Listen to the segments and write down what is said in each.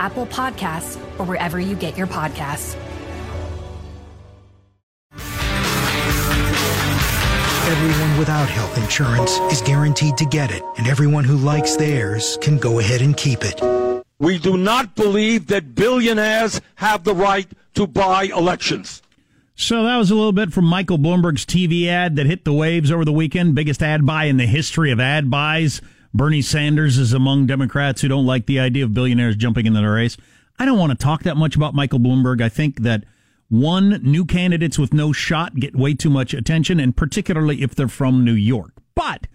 Apple Podcasts, or wherever you get your podcasts. Everyone without health insurance is guaranteed to get it, and everyone who likes theirs can go ahead and keep it. We do not believe that billionaires have the right to buy elections. So that was a little bit from Michael Bloomberg's TV ad that hit the waves over the weekend. Biggest ad buy in the history of ad buys. Bernie Sanders is among Democrats who don't like the idea of billionaires jumping into the race. I don't want to talk that much about Michael Bloomberg. I think that one, new candidates with no shot get way too much attention, and particularly if they're from New York. But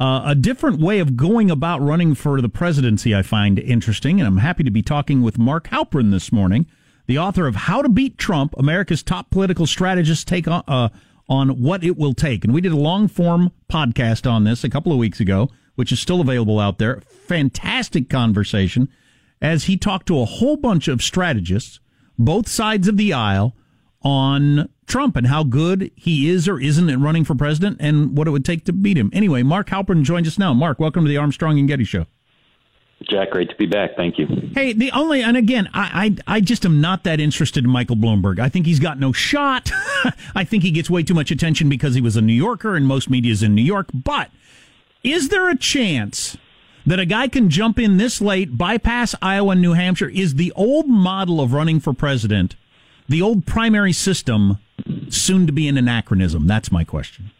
uh, a different way of going about running for the presidency I find interesting, and I'm happy to be talking with Mark Halperin this morning the author of How to Beat Trump, America's top political strategists take on, uh, on what it will take. And we did a long form podcast on this a couple of weeks ago, which is still available out there. Fantastic conversation as he talked to a whole bunch of strategists, both sides of the aisle, on Trump and how good he is or isn't at running for president and what it would take to beat him. Anyway, Mark Halperin joins us now. Mark, welcome to the Armstrong and Getty Show. Jack, great to be back. Thank you. Hey, the only and again, I I, I just am not that interested in Michael Bloomberg. I think he's got no shot. I think he gets way too much attention because he was a New Yorker and most media is in New York. But is there a chance that a guy can jump in this late, bypass Iowa and New Hampshire? Is the old model of running for president, the old primary system, soon to be an anachronism? That's my question.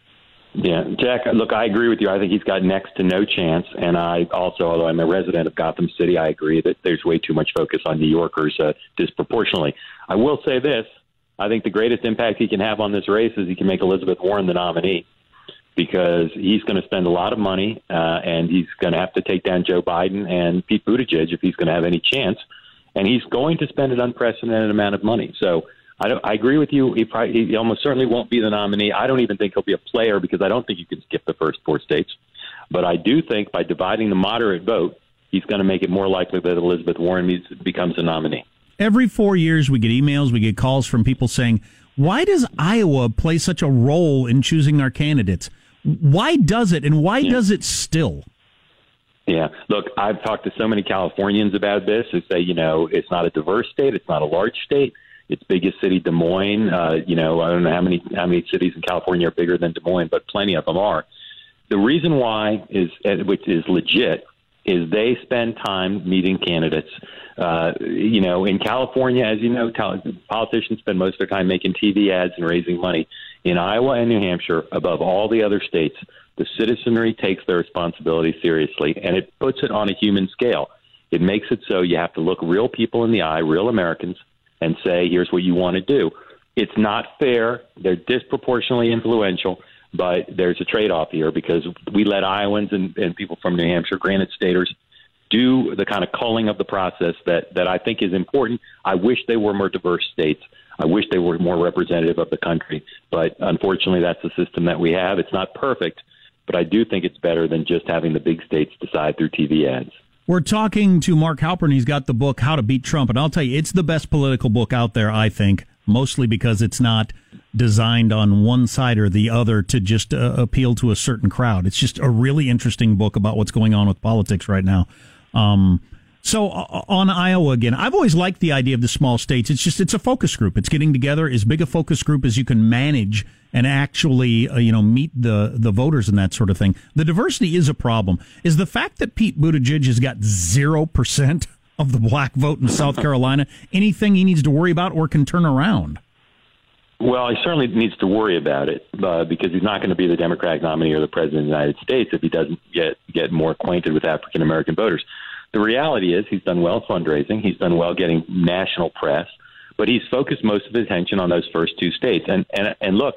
Yeah, Jack, look, I agree with you. I think he's got next to no chance. And I also, although I'm a resident of Gotham City, I agree that there's way too much focus on New Yorkers uh, disproportionately. I will say this I think the greatest impact he can have on this race is he can make Elizabeth Warren the nominee because he's going to spend a lot of money uh, and he's going to have to take down Joe Biden and Pete Buttigieg if he's going to have any chance. And he's going to spend an unprecedented amount of money. So, I, don't, I agree with you. He, probably, he almost certainly won't be the nominee. I don't even think he'll be a player because I don't think you can skip the first four states. But I do think by dividing the moderate vote, he's going to make it more likely that Elizabeth Warren becomes a nominee. Every four years, we get emails, we get calls from people saying, why does Iowa play such a role in choosing our candidates? Why does it, and why yeah. does it still? Yeah. Look, I've talked to so many Californians about this who say, you know, it's not a diverse state, it's not a large state its biggest city, Des Moines. Uh, you know, I don't know how many how many cities in California are bigger than Des Moines, but plenty of them are. The reason why is, which is legit, is they spend time meeting candidates. Uh, you know, in California, as you know, politicians spend most of their time making TV ads and raising money. In Iowa and New Hampshire, above all the other states, the citizenry takes their responsibility seriously, and it puts it on a human scale. It makes it so you have to look real people in the eye, real Americans, and say, here's what you want to do. It's not fair. They're disproportionately influential, but there's a trade off here because we let Iowans and, and people from New Hampshire, Granite Staters, do the kind of culling of the process that, that I think is important. I wish they were more diverse states. I wish they were more representative of the country. But unfortunately, that's the system that we have. It's not perfect, but I do think it's better than just having the big states decide through TV ads. We're talking to Mark Halperin. He's got the book How to Beat Trump, and I'll tell you, it's the best political book out there. I think mostly because it's not designed on one side or the other to just uh, appeal to a certain crowd. It's just a really interesting book about what's going on with politics right now. Um, so uh, on Iowa again, I've always liked the idea of the small states. It's just it's a focus group. It's getting together as big a focus group as you can manage and actually uh, you know meet the the voters and that sort of thing. The diversity is a problem. Is the fact that Pete Buttigieg has got zero percent of the black vote in South Carolina anything he needs to worry about or can turn around? Well, he certainly needs to worry about it uh, because he's not going to be the Democratic nominee or the president of the United States if he doesn't get get more acquainted with African American voters. The reality is he's done well fundraising. He's done well getting national press, but he's focused most of his attention on those first two states. And and and look,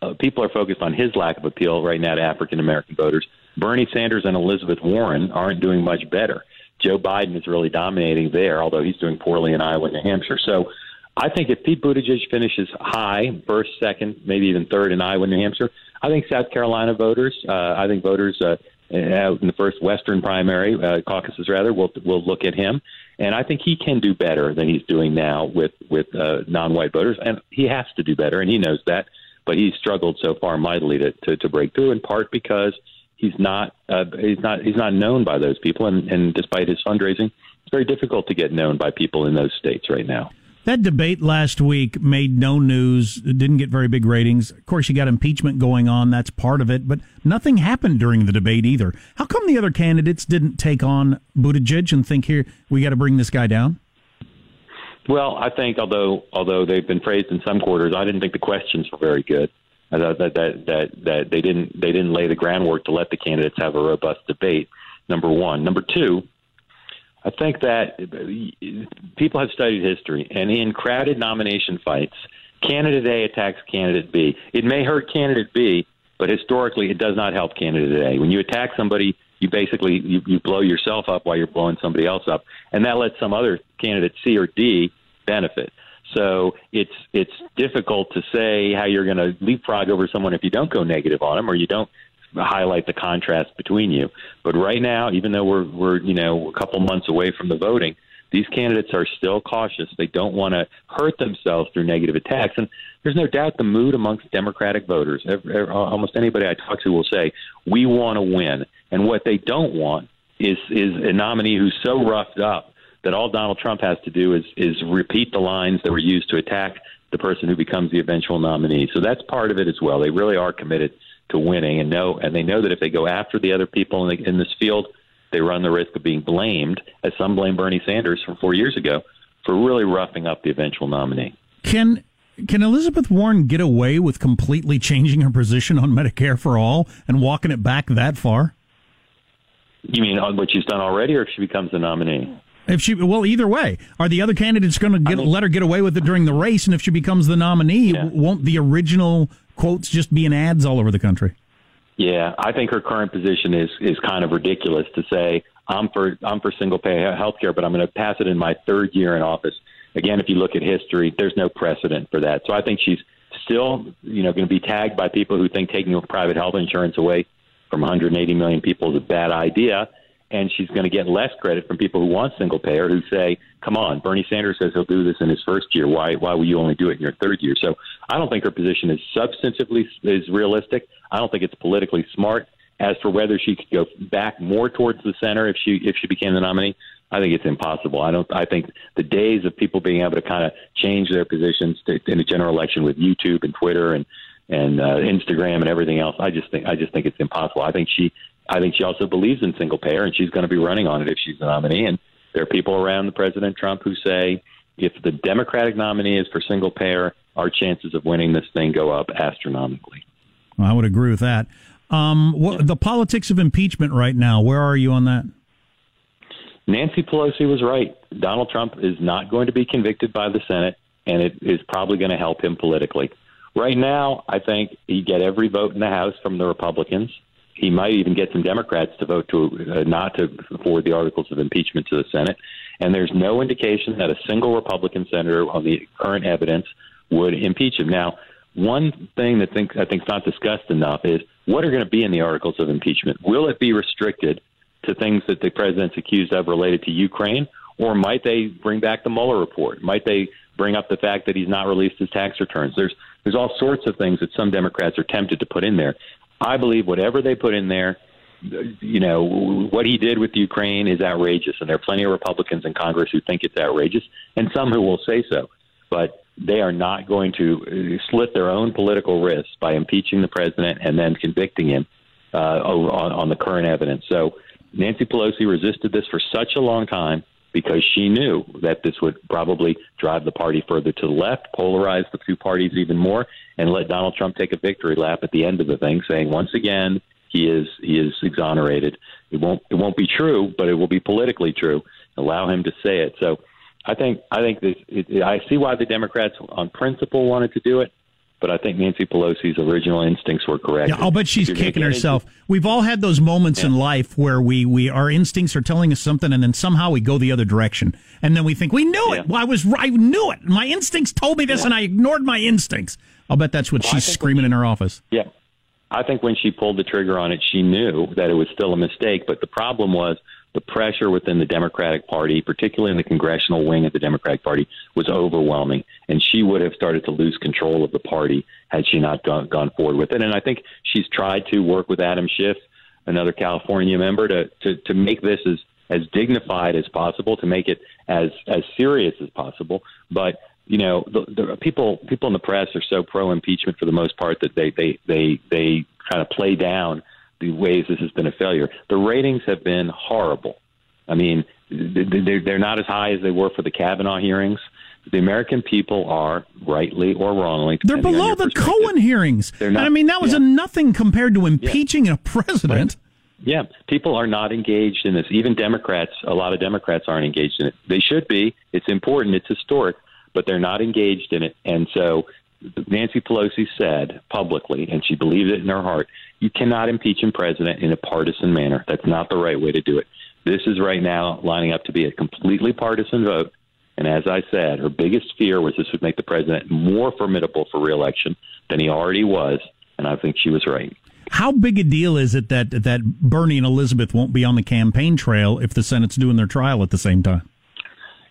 uh, people are focused on his lack of appeal right now to African American voters. Bernie Sanders and Elizabeth Warren aren't doing much better. Joe Biden is really dominating there, although he's doing poorly in Iowa and New Hampshire. So I think if Pete Buttigieg finishes high, first, second, maybe even third in Iowa and New Hampshire, I think South Carolina voters, uh, I think voters uh, uh, in the first Western primary uh, caucuses, rather, we'll we'll look at him, and I think he can do better than he's doing now with with uh, non-white voters, and he has to do better, and he knows that. But he's struggled so far mightily to to, to break through, in part because he's not uh, he's not he's not known by those people, and, and despite his fundraising, it's very difficult to get known by people in those states right now. That debate last week made no news, didn't get very big ratings. Of course, you got impeachment going on, that's part of it, but nothing happened during the debate either. How come the other candidates didn't take on Buttigieg and think, here, we got to bring this guy down? Well, I think although although they've been praised in some quarters, I didn't think the questions were very good. Uh, I thought that that that, that they didn't they didn't lay the groundwork to let the candidates have a robust debate. Number one. Number two, I think that people have studied history, and in crowded nomination fights, candidate A attacks candidate B. It may hurt candidate B, but historically, it does not help candidate A. When you attack somebody, you basically you, you blow yourself up while you're blowing somebody else up, and that lets some other candidate C or D benefit. So it's it's difficult to say how you're going to leapfrog over someone if you don't go negative on them or you don't highlight the contrast between you. But right now, even though we're we're you know a couple months away from the voting, these candidates are still cautious. They don't want to hurt themselves through negative attacks, and there's no doubt the mood amongst Democratic voters. Every, every, almost anybody I talk to will say we want to win, and what they don't want is is a nominee who's so roughed up that all Donald Trump has to do is is repeat the lines that were used to attack the person who becomes the eventual nominee. So that's part of it as well. They really are committed to winning and know and they know that if they go after the other people in, the, in this field, they run the risk of being blamed, as some blame Bernie Sanders from four years ago, for really roughing up the eventual nominee. Can can Elizabeth Warren get away with completely changing her position on Medicare for all and walking it back that far? You mean on what she's done already, or if she becomes the nominee? If she well, either way, are the other candidates going to get I mean, let her get away with it during the race? And if she becomes the nominee, yeah. won't the original quotes just being ads all over the country? Yeah, I think her current position is is kind of ridiculous to say I'm for I'm for single payer health care, but I'm going to pass it in my third year in office. Again, if you look at history, there's no precedent for that. So I think she's still, you know, going to be tagged by people who think taking private health insurance away from 180 million people is a bad idea and she's going to get less credit from people who want single payer who say, "Come on, Bernie Sanders says he'll do this in his first year. Why why will you only do it in your third year?" So I don't think her position is substantively is realistic. I don't think it's politically smart. As for whether she could go back more towards the center if she if she became the nominee, I think it's impossible. I don't. I think the days of people being able to kind of change their positions to, in a general election with YouTube and Twitter and and uh, Instagram and everything else, I just think I just think it's impossible. I think she I think she also believes in single payer, and she's going to be running on it if she's the nominee. And there are people around the President Trump who say if the Democratic nominee is for single payer, our chances of winning this thing go up astronomically. Well, I would agree with that. Um, what, the politics of impeachment right now, where are you on that? Nancy Pelosi was right. Donald Trump is not going to be convicted by the Senate, and it is probably going to help him politically. Right now, I think he get every vote in the House from the Republicans. He might even get some Democrats to vote to uh, not to forward the articles of impeachment to the Senate. And there's no indication that a single Republican senator on the current evidence would impeach him. Now, one thing that think, I think is not discussed enough is what are going to be in the articles of impeachment? Will it be restricted to things that the president's accused of related to Ukraine, or might they bring back the Mueller report? Might they bring up the fact that he's not released his tax returns? There's there's all sorts of things that some Democrats are tempted to put in there. I believe whatever they put in there, you know, what he did with Ukraine is outrageous, and there are plenty of Republicans in Congress who think it's outrageous, and some who will say so. But they are not going to slit their own political wrists by impeaching the president and then convicting him uh, on, on the current evidence. So Nancy Pelosi resisted this for such a long time because she knew that this would probably drive the party further to the left, polarize the two parties even more, and let Donald Trump take a victory lap at the end of the thing, saying once again he is he is exonerated. It won't it won't be true, but it will be politically true. Allow him to say it. So I think I think this. It, I see why the Democrats, on principle, wanted to do it but I think Nancy Pelosi's original instincts were correct. Yeah, I'll bet she's kicking herself. Into, We've all had those moments yeah. in life where we, we our instincts are telling us something, and then somehow we go the other direction, and then we think we knew it. Well, I was I knew it. My instincts told me this, yeah. and I ignored my instincts. I'll bet that's what well, she's screaming in her office. Yeah, I think when she pulled the trigger on it, she knew that it was still a mistake. But the problem was the pressure within the Democratic Party, particularly in the congressional wing of the Democratic Party, was overwhelming. And she would have started to lose control of the party had she not gone, gone forward with it. And I think she's tried to work with Adam Schiff, another California member, to, to, to make this as, as dignified as possible, to make it as, as serious as possible. But you know, the, the people people in the press are so pro impeachment for the most part that they they they they kind of play down the ways this has been a failure. The ratings have been horrible. I mean, they're not as high as they were for the Kavanaugh hearings. The American people are, rightly or wrongly, they're below the Cohen hearings. They're not, I mean, that was yeah. a nothing compared to impeaching yeah. a president. Right. Yeah, people are not engaged in this. Even Democrats, a lot of Democrats aren't engaged in it. They should be. It's important. It's historic, but they're not engaged in it. And so Nancy Pelosi said publicly, and she believed it in her heart, you cannot impeach a president in a partisan manner. That's not the right way to do it. This is right now lining up to be a completely partisan vote. And as I said, her biggest fear was this would make the president more formidable for reelection than he already was. And I think she was right. How big a deal is it that that Bernie and Elizabeth won't be on the campaign trail if the Senate's doing their trial at the same time?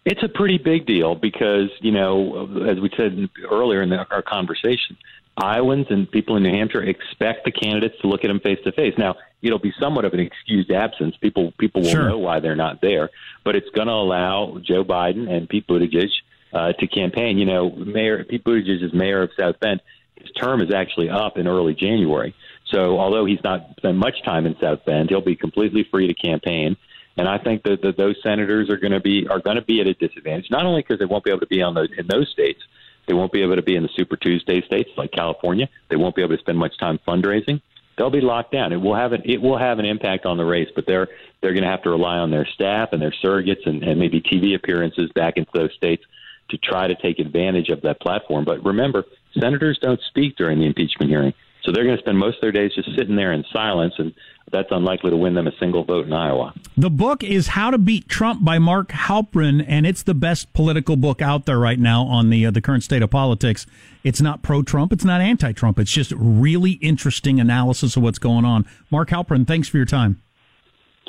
It's a pretty big deal because, you know, as we said earlier in the, our conversation, Iowans and people in New Hampshire expect the candidates to look at them face to face. Now, it'll be somewhat of an excused absence. People people will sure. know why they're not there, but it's going to allow Joe Biden and Pete Buttigieg uh, to campaign. You know, Mayor Pete Buttigieg is mayor of South Bend. His term is actually up in early January. So, although he's not spent much time in South Bend, he'll be completely free to campaign. And I think that, that those senators are going to be are going to be at a disadvantage, not only because they won't be able to be on those in those states, they won't be able to be in the Super Tuesday states like California. They won't be able to spend much time fundraising. They'll be locked down. It will have an it will have an impact on the race, but they're they're going to have to rely on their staff and their surrogates and, and maybe TV appearances back into those states to try to take advantage of that platform. But remember, senators don't speak during the impeachment hearing. So they're going to spend most of their days just sitting there in silence, and that's unlikely to win them a single vote in Iowa. The book is How to Beat Trump by Mark Halperin, and it's the best political book out there right now on the uh, the current state of politics. It's not pro Trump, it's not anti Trump. It's just really interesting analysis of what's going on. Mark Halperin, thanks for your time.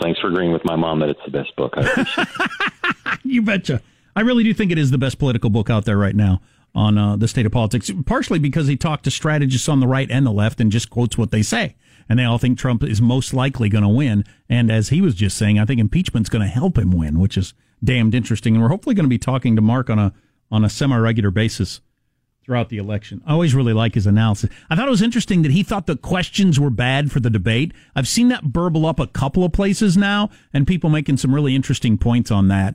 Thanks for agreeing with my mom that it's the best book. you betcha. I really do think it is the best political book out there right now on uh, the state of politics, partially because he talked to strategists on the right and the left and just quotes what they say. And they all think Trump is most likely going to win. And as he was just saying, I think impeachment's going to help him win, which is damned interesting. And we're hopefully going to be talking to Mark on a on a semi regular basis throughout the election. I always really like his analysis. I thought it was interesting that he thought the questions were bad for the debate. I've seen that burble up a couple of places now, and people making some really interesting points on that.